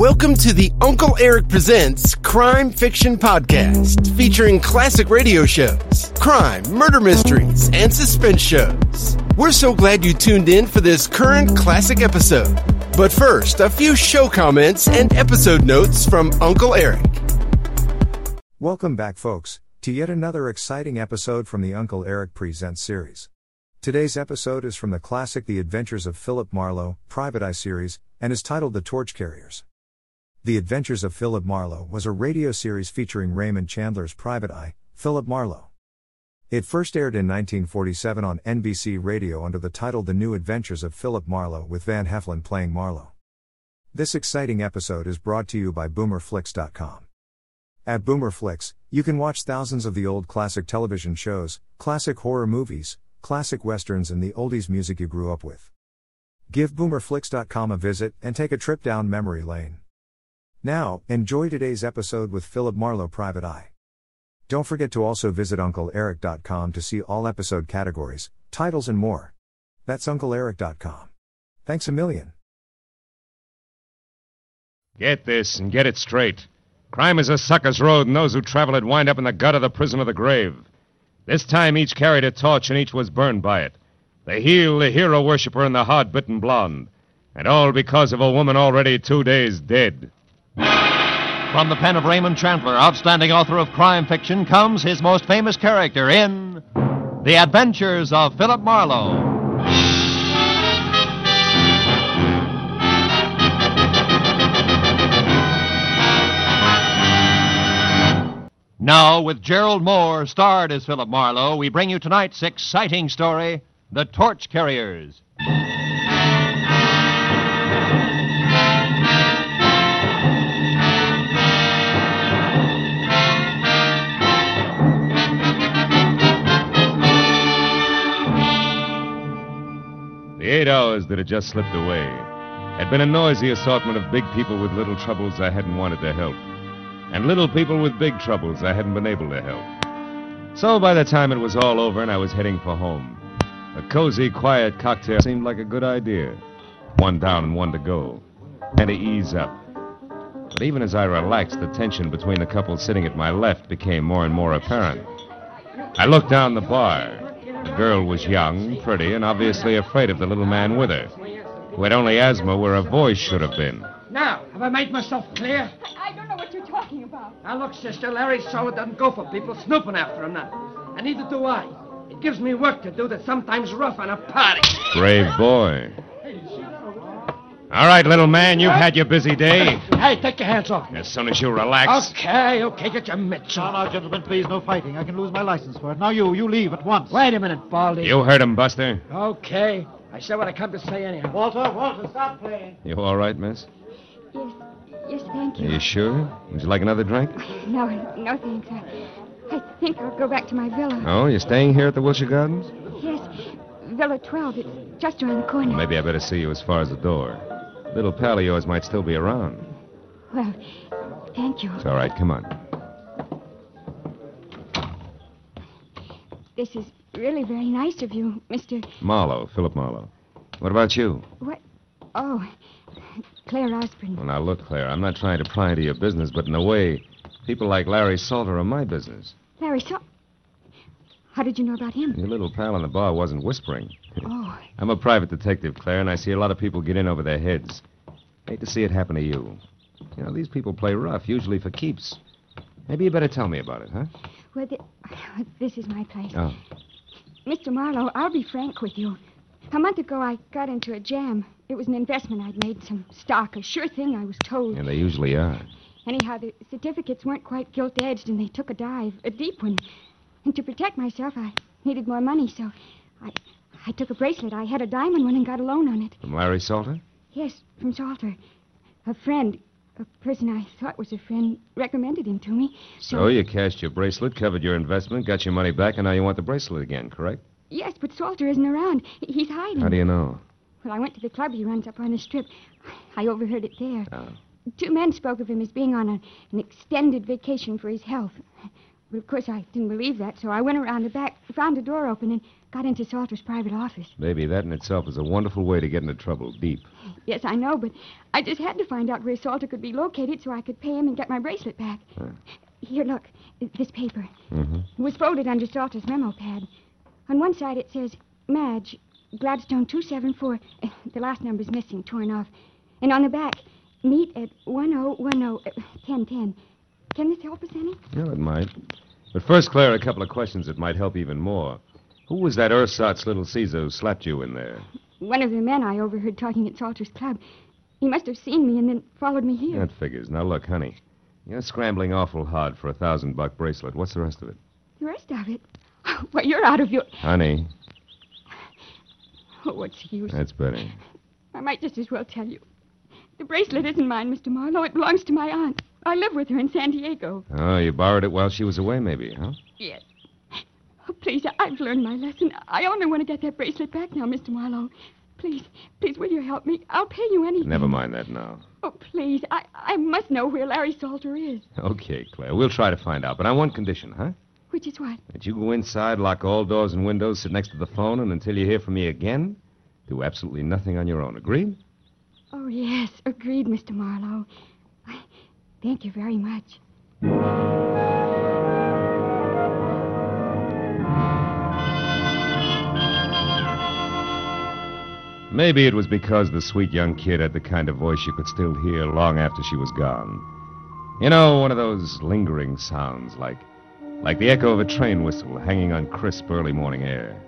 Welcome to the Uncle Eric Presents Crime Fiction Podcast, featuring classic radio shows, crime, murder mysteries, and suspense shows. We're so glad you tuned in for this current classic episode. But first, a few show comments and episode notes from Uncle Eric. Welcome back, folks, to yet another exciting episode from the Uncle Eric Presents series. Today's episode is from the classic The Adventures of Philip Marlowe, Private Eye series, and is titled The Torch Carriers. The Adventures of Philip Marlowe was a radio series featuring Raymond Chandler's private eye, Philip Marlowe. It first aired in 1947 on NBC Radio under the title The New Adventures of Philip Marlowe with Van Heflin playing Marlowe. This exciting episode is brought to you by BoomerFlix.com. At BoomerFlix, you can watch thousands of the old classic television shows, classic horror movies, classic westerns, and the oldies music you grew up with. Give BoomerFlix.com a visit and take a trip down memory lane. Now, enjoy today's episode with Philip Marlowe Private Eye. Don't forget to also visit UncleEric.com to see all episode categories, titles, and more. That's UncleEric.com. Thanks a million. Get this and get it straight. Crime is a sucker's road, and those who travel it wind up in the gut of the prison of the grave. This time each carried a torch and each was burned by it. The heel, the hero worshiper, and the hard bitten blonde. And all because of a woman already two days dead. From the pen of Raymond Chandler, outstanding author of crime fiction, comes his most famous character in The Adventures of Philip Marlowe. Now, with Gerald Mohr starred as Philip Marlowe, we bring you tonight's exciting story The Torch Carriers. Eight hours that had just slipped away had been a noisy assortment of big people with little troubles I hadn't wanted to help, and little people with big troubles I hadn't been able to help. So by the time it was all over and I was heading for home, a cozy, quiet cocktail seemed like a good idea. One down and one to go, and to ease up. But even as I relaxed, the tension between the couple sitting at my left became more and more apparent. I looked down the bar. The girl was young, pretty, and obviously afraid of the little man with her, who had only asthma where a voice should have been. Now, have I made myself clear? I don't know what you're talking about. Now, look, sister, Larry Salter doesn't go for people snooping after him now. And neither do I. It gives me work to do that's sometimes rough on a party. Brave boy. All right, little man, you've had your busy day. Hey, take your hands off. As soon as you relax. Okay, okay, get your mitts Now, on. now, gentlemen, please, no fighting. I can lose my license for it. Now, you, you leave at once. Wait a minute, Baldy. You heard him, Buster. Okay. I said what I come to say anyhow. Walter, Walter, stop playing. You all right, miss? Yes, yes, thank Are you. you sure? Would you like another drink? No, no, thanks. I, I think I'll go back to my villa. Oh, you're staying here at the Wilshire Gardens? Yes, Villa 12. It's just around the corner. Maybe I better see you as far as the door. Little pal of yours might still be around. Well, thank you. It's all right, come on. This is really very nice of you, Mr. Marlowe, Philip Marlowe. What about you? What? Oh, Claire Osborne. Well, now look, Claire, I'm not trying to pry into your business, but in a way, people like Larry Salter are my business. Larry, so. How did you know about him? Your little pal in the bar wasn't whispering. Oh, I'm a private detective, Claire, and I see a lot of people get in over their heads. Hate to see it happen to you. You know, these people play rough, usually for keeps. Maybe you better tell me about it, huh? well, the, this is my place. Oh. Mr. Marlowe, I'll be frank with you. A month ago, I got into a jam. It was an investment I'd made, some stock, a sure thing, I was told. And they usually are. Anyhow, the certificates weren't quite gilt edged, and they took a dive, a deep one. And to protect myself, I needed more money, so I, I took a bracelet. I had a diamond one and got a loan on it. From Larry Salter? Yes, from Salter. A friend, a person I thought was a friend, recommended him to me. So you cashed your bracelet, covered your investment, got your money back, and now you want the bracelet again, correct? Yes, but Salter isn't around. He's hiding. How do you know? Well, I went to the club he runs up on the strip. I overheard it there. Oh. Two men spoke of him as being on a, an extended vacation for his health. Of course, I didn't believe that, so I went around the back, found the door open, and got into Salter's private office. Baby, that in itself is a wonderful way to get into trouble, deep. Yes, I know, but I just had to find out where Salter could be located so I could pay him and get my bracelet back. Here, look, this paper. Mm-hmm. It was folded under Salter's memo pad. On one side it says, Madge, Gladstone 274. Uh, The last number's missing, torn off. And on the back, meet at 1010, uh, 1010. Can this help us any? Well, it might. But first, Claire, a couple of questions that might help even more. Who was that ersatz little Caesar who slapped you in there? One of the men I overheard talking at Salter's club. He must have seen me and then followed me here. That figures. Now, look, honey. You're scrambling awful hard for a thousand buck bracelet. What's the rest of it? The rest of it? Well, you're out of your. Honey, Oh, what's the use? that's better. I might just as well tell you. The bracelet isn't mine, Mr. Marlowe. It belongs to my aunt. I live with her in San Diego. Oh, you borrowed it while she was away, maybe, huh? Yes. Oh, please, I've learned my lesson. I only want to get that bracelet back now, Mr. Marlowe. Please, please, will you help me? I'll pay you anything. Never mind that now. Oh, please, I, I must know where Larry Salter is. Okay, Claire. We'll try to find out. But on one condition, huh? Which is what? That you go inside, lock all doors and windows, sit next to the phone, and until you hear from me again, do absolutely nothing on your own. Agreed? Oh, yes, agreed, Mr. Marlowe. Thank you very much. Maybe it was because the sweet young kid had the kind of voice you could still hear long after she was gone. You know, one of those lingering sounds, like like the echo of a train whistle hanging on crisp early morning air.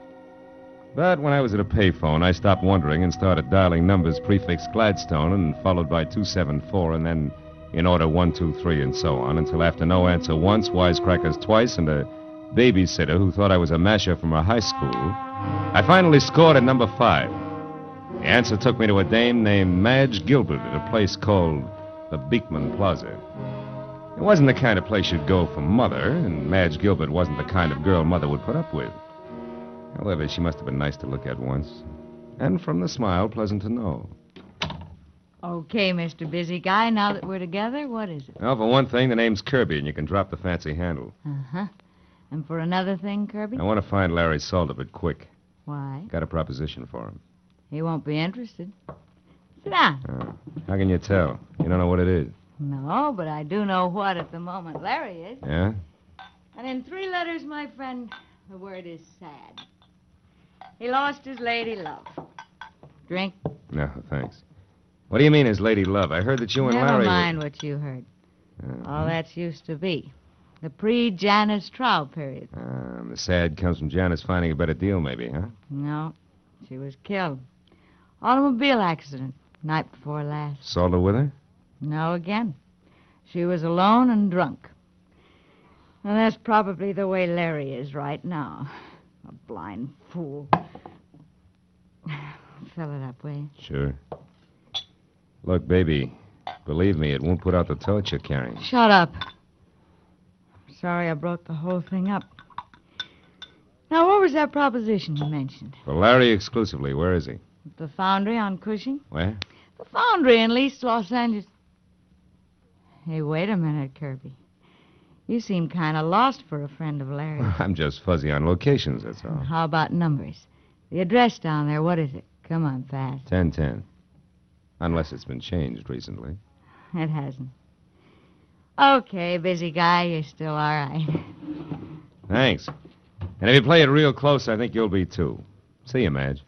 But when I was at a payphone, I stopped wondering and started dialing numbers prefixed Gladstone and followed by 274 and then in order 123 and so on until after no answer once, wisecrackers twice, and a babysitter who thought I was a masher from her high school, I finally scored at number five. The answer took me to a dame named Madge Gilbert at a place called the Beekman Plaza. It wasn't the kind of place you'd go for mother, and Madge Gilbert wasn't the kind of girl mother would put up with. However, she must have been nice to look at once. And from the smile, pleasant to know. Okay, Mr. Busy Guy, now that we're together, what is it? Well, for one thing, the name's Kirby, and you can drop the fancy handle. Uh huh. And for another thing, Kirby? I want to find Larry but quick. Why? Got a proposition for him. He won't be interested. Sit down. Oh. How can you tell? You don't know what it is. No, but I do know what at the moment Larry is. Yeah? And in three letters, my friend, the word is sad. He lost his lady love. Drink? No, thanks. What do you mean, his lady love? I heard that you and Never Larry. were- mind what you heard. Uh, All that's used to be. The pre-Janice trial period. um, the sad comes from Janice finding a better deal, maybe, huh? No, she was killed. Automobile accident, night before last. Salter with her? No, again. She was alone and drunk. And that's probably the way Larry is right now. A blind fool. Fill it up, will you? Sure. Look, baby, believe me, it won't put out the torch you're carrying. Shut up. Sorry I brought the whole thing up. Now, what was that proposition you mentioned? For Larry exclusively, where is he? The foundry on Cushing? Where? The foundry in East Los Angeles. Hey, wait a minute, Kirby. You seem kind of lost for a friend of Larry's. I'm just fuzzy on locations, that's all. How about numbers? The address down there, what is it? Come on, fast. 1010. Unless it's been changed recently. It hasn't. Okay, busy guy, you're still all right. Thanks. And if you play it real close, I think you'll be too. See you, Madge.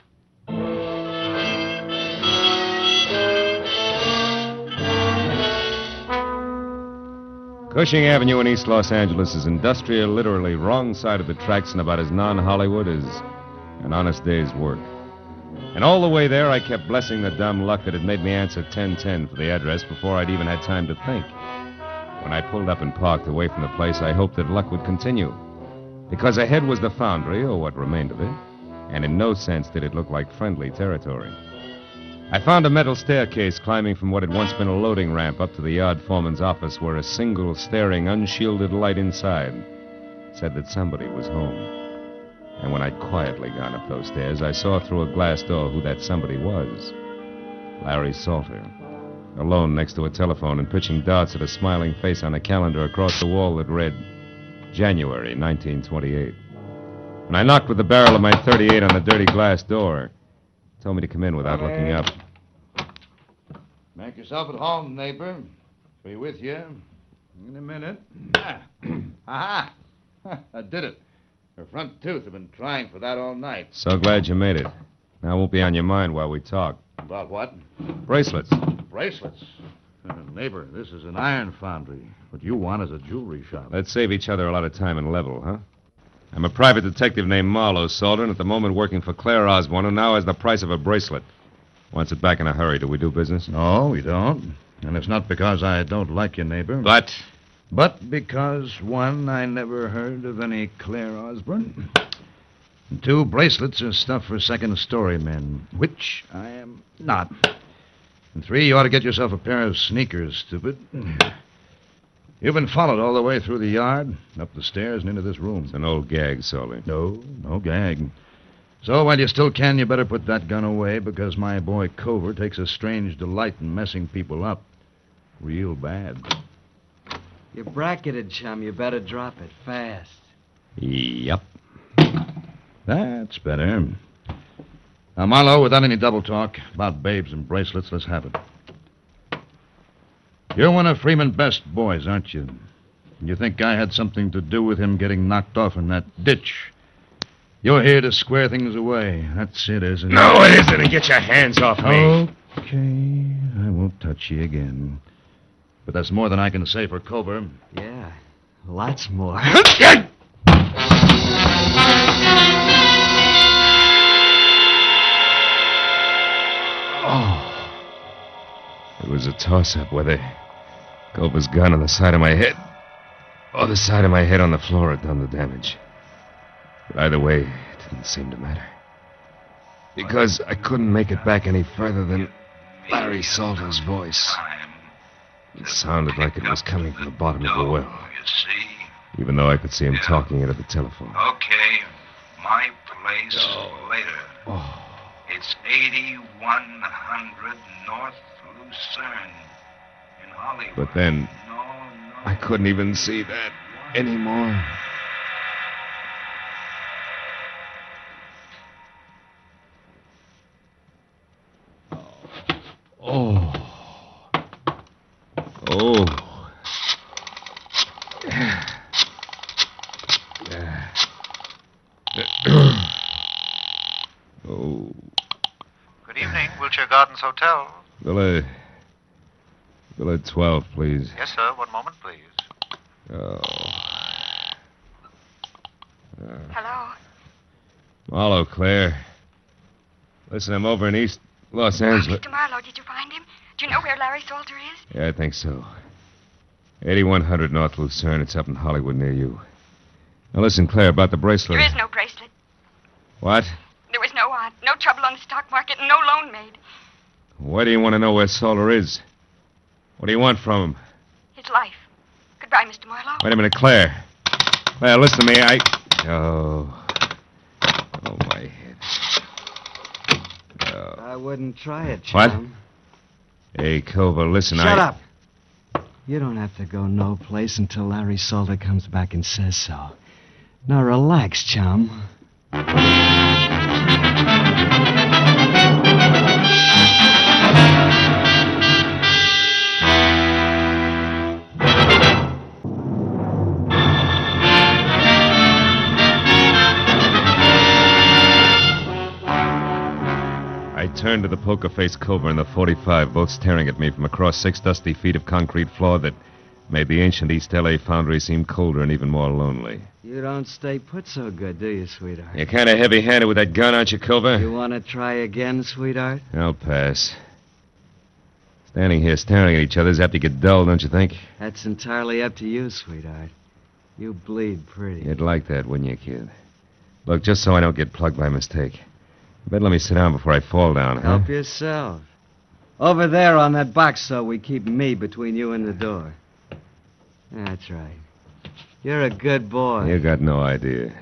Cushing Avenue in East Los Angeles is industrial, literally wrong side of the tracks, and about as non Hollywood as an honest day's work. And all the way there, I kept blessing the dumb luck that had made me answer 1010 for the address before I'd even had time to think. When I pulled up and parked away from the place, I hoped that luck would continue. Because ahead was the foundry, or what remained of it, and in no sense did it look like friendly territory. I found a metal staircase climbing from what had once been a loading ramp up to the yard foreman's office, where a single staring, unshielded light inside said that somebody was home. And when I'd quietly gone up those stairs, I saw through a glass door who that somebody was Larry Salter. Alone next to a telephone and pitching darts at a smiling face on a calendar across the wall that read January 1928. And I knocked with the barrel of my 38 on the dirty glass door. Told me to come in without looking up. Make yourself at home, neighbor. Be with you in a minute. Ah. Aha! I did it. Her front tooth. I've been trying for that all night. So glad you made it. Now it won't be on your mind while we talk. About what? Bracelets. Bracelets. Uh, neighbor, this is an iron foundry. What you want is a jewelry shop. Let's save each other a lot of time and level, huh? I'm a private detective named Marlowe Salter, and at the moment working for Claire Osborne, who now has the price of a bracelet. Wants it back in a hurry. Do we do business? No, we don't. And it's not because I don't like you, neighbor. But But because, one, I never heard of any Claire Osborne. And two, bracelets are stuff for second story men, which I am not. And three, you ought to get yourself a pair of sneakers, stupid. You've been followed all the way through the yard, up the stairs, and into this room. it's an old gag, Salter. No, no gag. So while you still can, you better put that gun away because my boy Culver takes a strange delight in messing people up. Real bad. You're bracketed, chum. You better drop it fast. Yep. That's better. Now, Marlowe, without any double talk about babes and bracelets, let's have it. You're one of Freeman's best boys, aren't you? You think I had something to do with him getting knocked off in that ditch? You're here to square things away. That's it, isn't it? No, it isn't. And Get your hands off me. Okay, I won't touch you again. But that's more than I can say for Culver. Yeah, lots more. Oh. It was a toss up whether Culver's gun on the side of my head or the side of my head on the floor had done the damage. But either way, it didn't seem to matter. Because I couldn't make it back any further than Larry Salter's voice. It sounded like it was coming from the bottom of the well, You see? even though I could see him talking into the telephone. Okay. My place later. Oh. It's 8100 North Lucerne in Hollywood. But then No, no. I couldn't even see that anymore. Oh. Oh. Yeah. Yeah. oh. Good evening, Wilshire Gardens Hotel. Villa. Villa 12, please. Yes, sir. One moment, please. Oh. Hello? Oh. Marlowe, Claire. Listen, I'm over in East Los Angeles. Mr. Marlowe, did you find him? Do you know where Larry Salter is? Yeah, I think so. 8100 North Lucerne. It's up in Hollywood near you. Now listen, Claire, about the bracelet. There is no bracelet. What? There was no odd, no trouble on the stock market, and no loan made. Why do you want to know where Salter is? What do you want from him? His life. Goodbye, Mr. Marlowe. Wait a minute, Claire. Claire, listen to me. I. Oh. Oh, my head. Oh. I wouldn't try it, John. What? Hey, Culver, listen. Shut I... Shut up. You don't have to go no place until Larry Salter comes back and says so. Now relax, chum. Turned to the poker faced Cobra and the 45, both staring at me from across six dusty feet of concrete floor that made the ancient East LA foundry seem colder and even more lonely. You don't stay put so good, do you, sweetheart? You're kind of heavy handed with that gun, aren't you, Cobra? You want to try again, sweetheart? I'll pass. Standing here staring at each other is apt to get dull, don't you think? That's entirely up to you, sweetheart. You bleed pretty. You'd like that, wouldn't you, kid? Look, just so I don't get plugged by mistake. Better let me sit down before I fall down, huh? Help yourself. Over there on that box, so we keep me between you and the door. That's right. You're a good boy. You got no idea.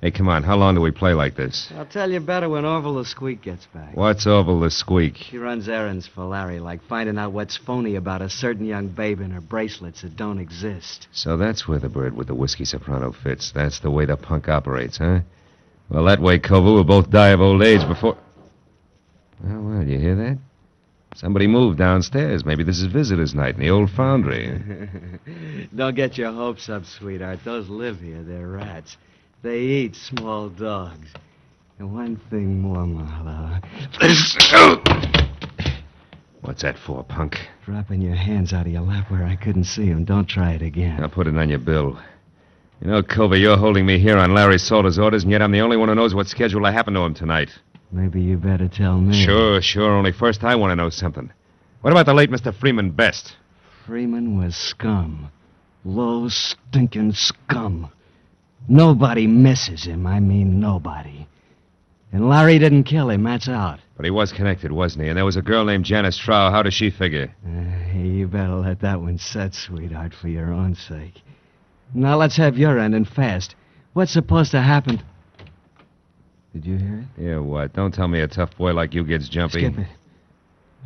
Hey, come on. How long do we play like this? I'll tell you better when Orville the Squeak gets back. What's Orville the Squeak? He runs errands for Larry, like finding out what's phony about a certain young babe in her bracelets that don't exist. So that's where the bird with the whiskey soprano fits. That's the way the punk operates, huh? Well, that way, Kovu will both die of old age before. Well, well, you hear that? Somebody moved downstairs. Maybe this is visitors' night in the old foundry. Don't get your hopes up, sweetheart. Those live here. They're rats. They eat small dogs. And one thing more, Marlowe. What's that for, punk? Dropping your hands out of your lap where I couldn't see them. Don't try it again. I'll put it on your bill. You know, Culver, you're holding me here on Larry Salter's orders, and yet I'm the only one who knows what schedule I happened to him tonight. Maybe you better tell me. Sure, sure. Only first I want to know something. What about the late Mr. Freeman Best? Freeman was scum. Low, stinking scum. Nobody misses him. I mean, nobody. And Larry didn't kill him. That's out. But he was connected, wasn't he? And there was a girl named Janice Trow. How does she figure? Uh, you better let that one set, sweetheart, for your own sake. Now let's have your end and fast. What's supposed to happen? Did you hear it? Yeah, what? Don't tell me a tough boy like you gets jumpy. Skip it.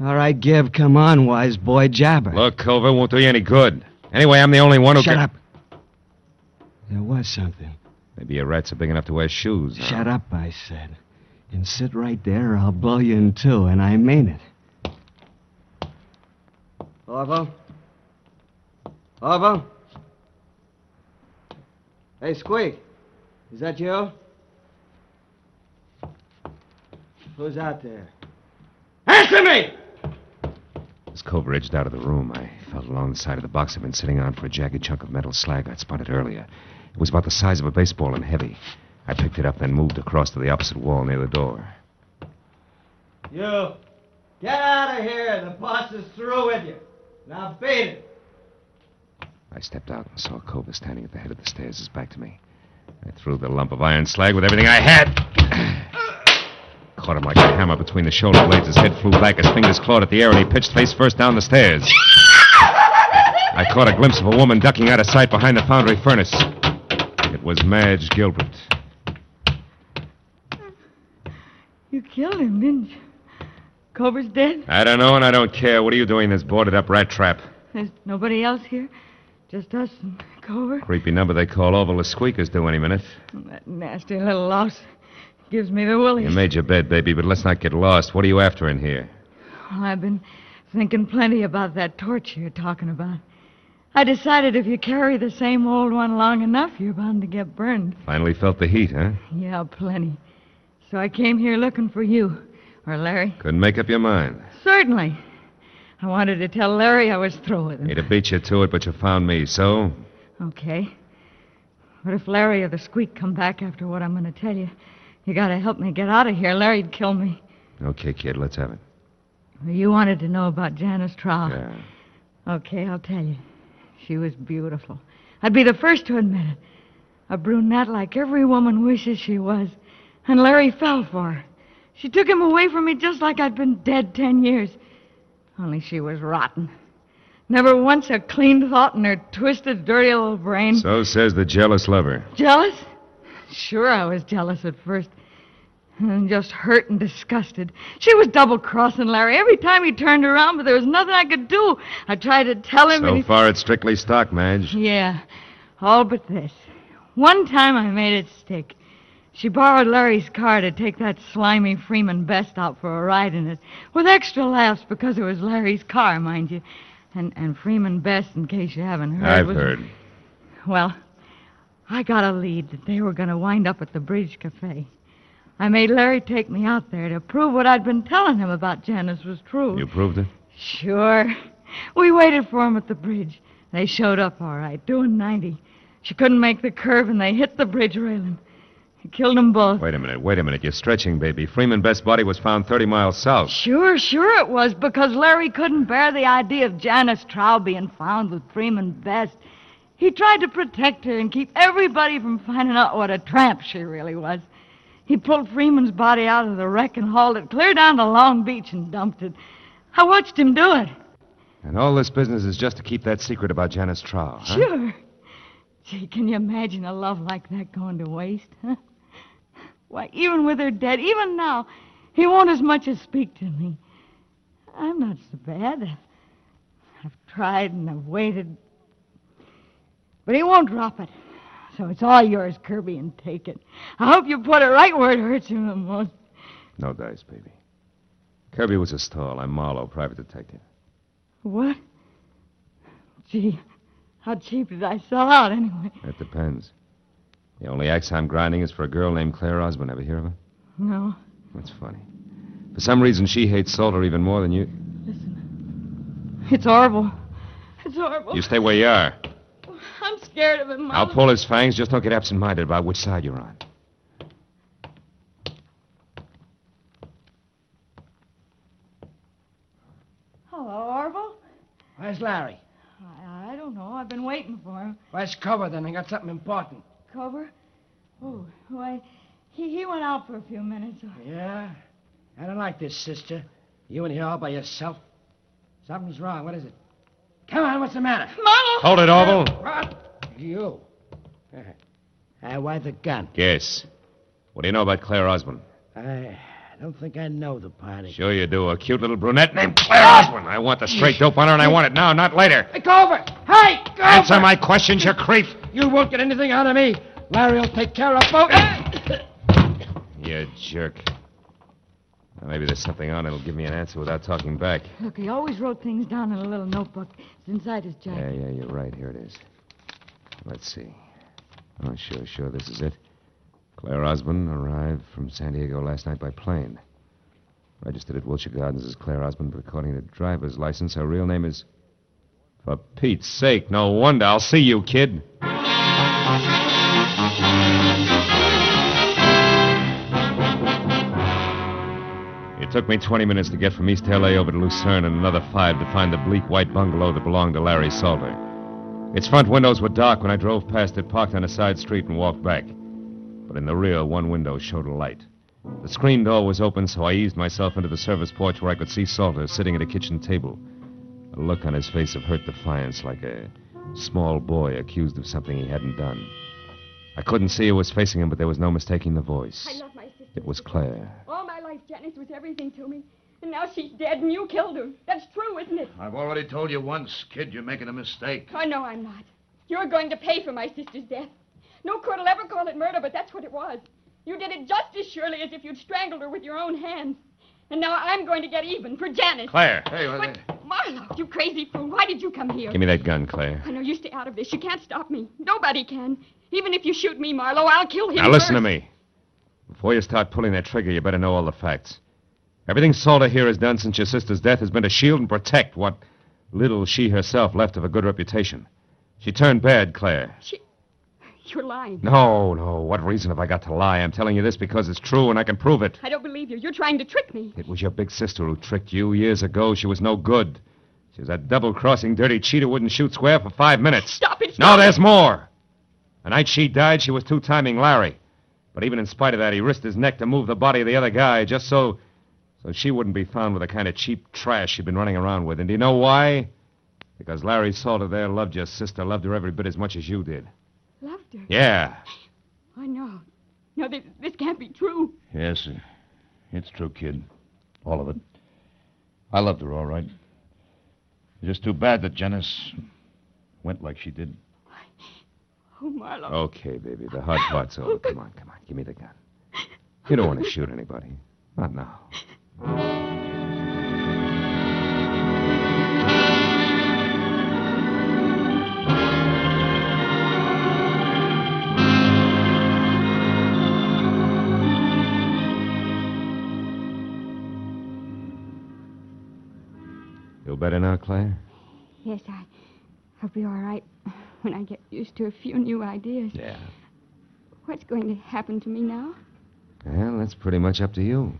All right, Gib, come on, wise boy, jabber. Look, Culver, won't do you any good. Anyway, I'm the only one who Shut can... up. There was something. Maybe your rats are big enough to wear shoes. huh? Shut up, I said. And sit right there or I'll blow you in two, and I mean it. Orville? Orville? Hey, Squeak. Is that you? Who's out there? Answer me! As Culver edged out of the room, I felt along the side of the box I'd been sitting on for a jagged chunk of metal slag I'd spotted earlier. It was about the size of a baseball and heavy. I picked it up, then moved across to the opposite wall near the door. You. Get out of here. The boss is through with you. Now beat it. I stepped out and saw Culver standing at the head of the stairs, his back to me. I threw the lump of iron slag with everything I had. Caught him like a hammer between the shoulder blades. His head flew back, his fingers clawed at the air, and he pitched face first down the stairs. I caught a glimpse of a woman ducking out of sight behind the foundry furnace. It was Madge Gilbert. You killed him, didn't you? Culver's dead? I don't know, and I don't care. What are you doing in this boarded up rat trap? There's nobody else here? Just us and Culver? Creepy number they call Orville the Squeaker's due any minute. That nasty little louse gives me the willies. You made your bed, baby, but let's not get lost. What are you after in here? Well, I've been thinking plenty about that torch you're talking about. I decided if you carry the same old one long enough, you're bound to get burned. Finally felt the heat, huh? Yeah, plenty. So I came here looking for you. Or Larry. Couldn't make up your mind. Certainly. I wanted to tell Larry I was through with him. He'd have beat you to it, but you found me, so? Okay. But if Larry or the squeak come back after what I'm going to tell you, you got to help me get out of here. Larry'd kill me. Okay, kid, let's have it. You wanted to know about Janice Trow. Yeah. Okay, I'll tell you. She was beautiful. I'd be the first to admit it. A brunette like every woman wishes she was. And Larry fell for her. She took him away from me just like I'd been dead ten years. Only she was rotten. Never once a clean thought in her twisted, dirty little brain. So says the jealous lover. Jealous? Sure, I was jealous at first. And just hurt and disgusted. She was double crossing Larry every time he turned around, but there was nothing I could do. I tried to tell him. So he... far, it's strictly stock, Madge. Yeah, all but this. One time I made it stick. She borrowed Larry's car to take that slimy Freeman Best out for a ride in it, with extra laughs because it was Larry's car, mind you. And and Freeman Best, in case you haven't heard. I've was- heard. Well, I got a lead that they were going to wind up at the Bridge Cafe. I made Larry take me out there to prove what I'd been telling him about Janice was true. You proved it? Sure. We waited for 'em at the bridge. They showed up all right, doing 90. She couldn't make the curve, and they hit the bridge railing. It killed 'em both. Wait a minute, wait a minute. You're stretching, baby. Freeman Best's body was found 30 miles south. Sure, sure it was, because Larry couldn't bear the idea of Janice Trow being found with Freeman Best. He tried to protect her and keep everybody from finding out what a tramp she really was. He pulled Freeman's body out of the wreck and hauled it clear down to Long Beach and dumped it. I watched him do it. And all this business is just to keep that secret about Janice Trow, huh? Sure. Gee, can you imagine a love like that going to waste, huh? Why, even with her dead, even now, he won't as much as speak to me. I'm not so bad. I've tried and I've waited. But he won't drop it. So it's all yours, Kirby, and take it. I hope you put it right where it hurts him the most. No dice, baby. Kirby was a stall. I'm Marlowe, private detective. What? Gee, how cheap did I sell out anyway? It depends. The only axe I'm grinding is for a girl named Claire Osborne. Ever hear of her? No. That's funny. For some reason, she hates Salter even more than you. Listen, it's horrible. It's horrible. You stay where you are. I'm scared of him, I'll pull his fangs. Just don't get absent-minded about which side you're on. Hello, Orville. Where's Larry? I, I don't know. I've been waiting for him. Where's Culver then? I got something important. Culver? Oh, why, he, he went out for a few minutes. Yeah? I don't like this, sister. You in here all by yourself. Something's wrong. What is it? Come on, what's the matter? Marlowe! Hold it, Orville. What? You. Uh, why the gun? Yes. What do you know about Claire Osborne? I don't think I know the party. Sure you do. A cute little brunette named Claire ah! Osborne. I want the straight dope on her, and I want it now, not later. Hey, go over! Hey, go Answer over! my questions, you creep. You won't get anything out of me. Larry will take care of both. You jerk. Well, maybe there's something on it that'll give me an answer without talking back. Look, he always wrote things down in a little notebook. It's inside his jacket. Yeah, yeah, you're right. Here it is. Let's see. Oh, sure, sure. This is it. Claire Osborne arrived from San Diego last night by plane. Registered at Wilshire Gardens as Claire Osborne, but according to driver's license, her real name is. For Pete's sake, no wonder. I'll see you, kid. It took me 20 minutes to get from East LA over to Lucerne and another five to find the bleak white bungalow that belonged to Larry Salter. Its front windows were dark when I drove past it, parked on a side street, and walked back. But in the rear, one window showed a light. The screen door was open, so I eased myself into the service porch where I could see Salter sitting at a kitchen table. A look on his face of hurt defiance, like a small boy accused of something he hadn't done. I couldn't see who was facing him, but there was no mistaking the voice. I love my sister. It was Claire. All my life, Janice was everything to me. And now she's dead and you killed her. That's true, isn't it? I've already told you once, kid, you're making a mistake. Oh, no, I'm not. You're going to pay for my sister's death. No court will ever call it murder, but that's what it was. You did it just as surely as if you'd strangled her with your own hands. And now I'm going to get even for Janice. Claire. Hey, what But, Marlowe, you crazy fool, why did you come here? Give me that gun, Claire. I know you stay out of this. You can't stop me. Nobody can. Even if you shoot me, Marlowe, I'll kill him. Now listen to me. Before you start pulling that trigger, you better know all the facts. Everything Salter here has done since your sister's death has been to shield and protect what little she herself left of a good reputation. She turned bad, Claire. You're lying. No, no. What reason have I got to lie? I'm telling you this because it's true and I can prove it. I don't believe you. You're trying to trick me. It was your big sister who tricked you years ago. She was no good. She was that double crossing dirty cheat who wouldn't shoot square for five minutes. Stop it. No, there's more. The night she died, she was two timing Larry. But even in spite of that, he risked his neck to move the body of the other guy just so. so she wouldn't be found with the kind of cheap trash she'd been running around with. And do you know why? Because Larry Salter there loved your sister, loved her every bit as much as you did. Her. Yeah. I know. No, this, this can't be true. Yes, uh, it's true, kid. All of it. I loved her, all right. It's just too bad that Janice went like she did. Oh, Marlowe. Okay, baby. The hard part's over. Come on, come on. Give me the gun. You don't want to shoot anybody. Not now. Better now, Claire? Yes, I, I'll be all right when I get used to a few new ideas. Yeah. What's going to happen to me now? Well, that's pretty much up to you.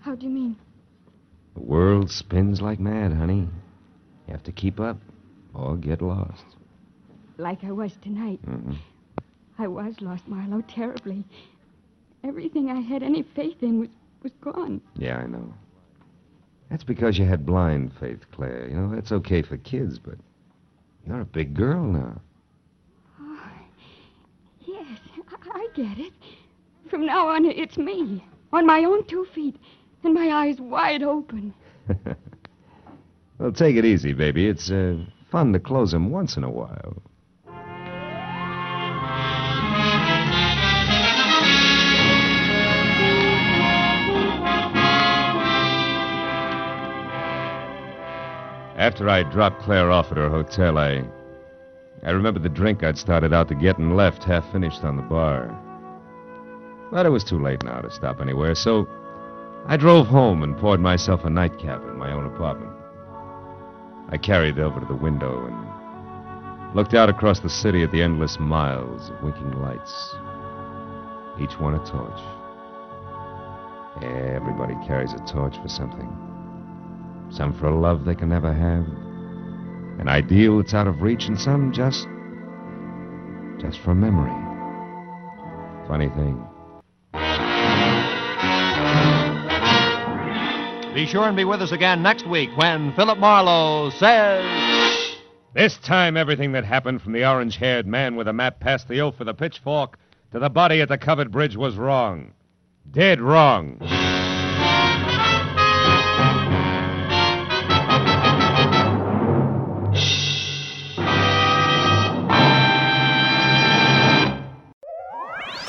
How do you mean? The world spins like mad, honey. You have to keep up or get lost. Like I was tonight. Mm hmm. I was lost, Marlowe, terribly. Everything I had any faith in was, was gone. Yeah, I know. That's because you had blind faith, Claire. You know, that's okay for kids, but you're a big girl now. Oh, yes, I, I get it. From now on, it's me, on my own two feet, and my eyes wide open. well, take it easy, baby. It's uh, fun to close 'em once in a while. After I dropped Claire off at her hotel, I. I remember the drink I'd started out to get and left half finished on the bar. But it was too late now to stop anywhere, so I drove home and poured myself a nightcap in my own apartment. I carried it over to the window and looked out across the city at the endless miles of winking lights, each one a torch. Everybody carries a torch for something. Some for a love they can never have, an ideal that's out of reach, and some just. just for memory. Funny thing. Be sure and be with us again next week when Philip Marlowe says. This time, everything that happened from the orange haired man with a map past the oaf with a pitchfork to the body at the covered bridge was wrong. Dead wrong.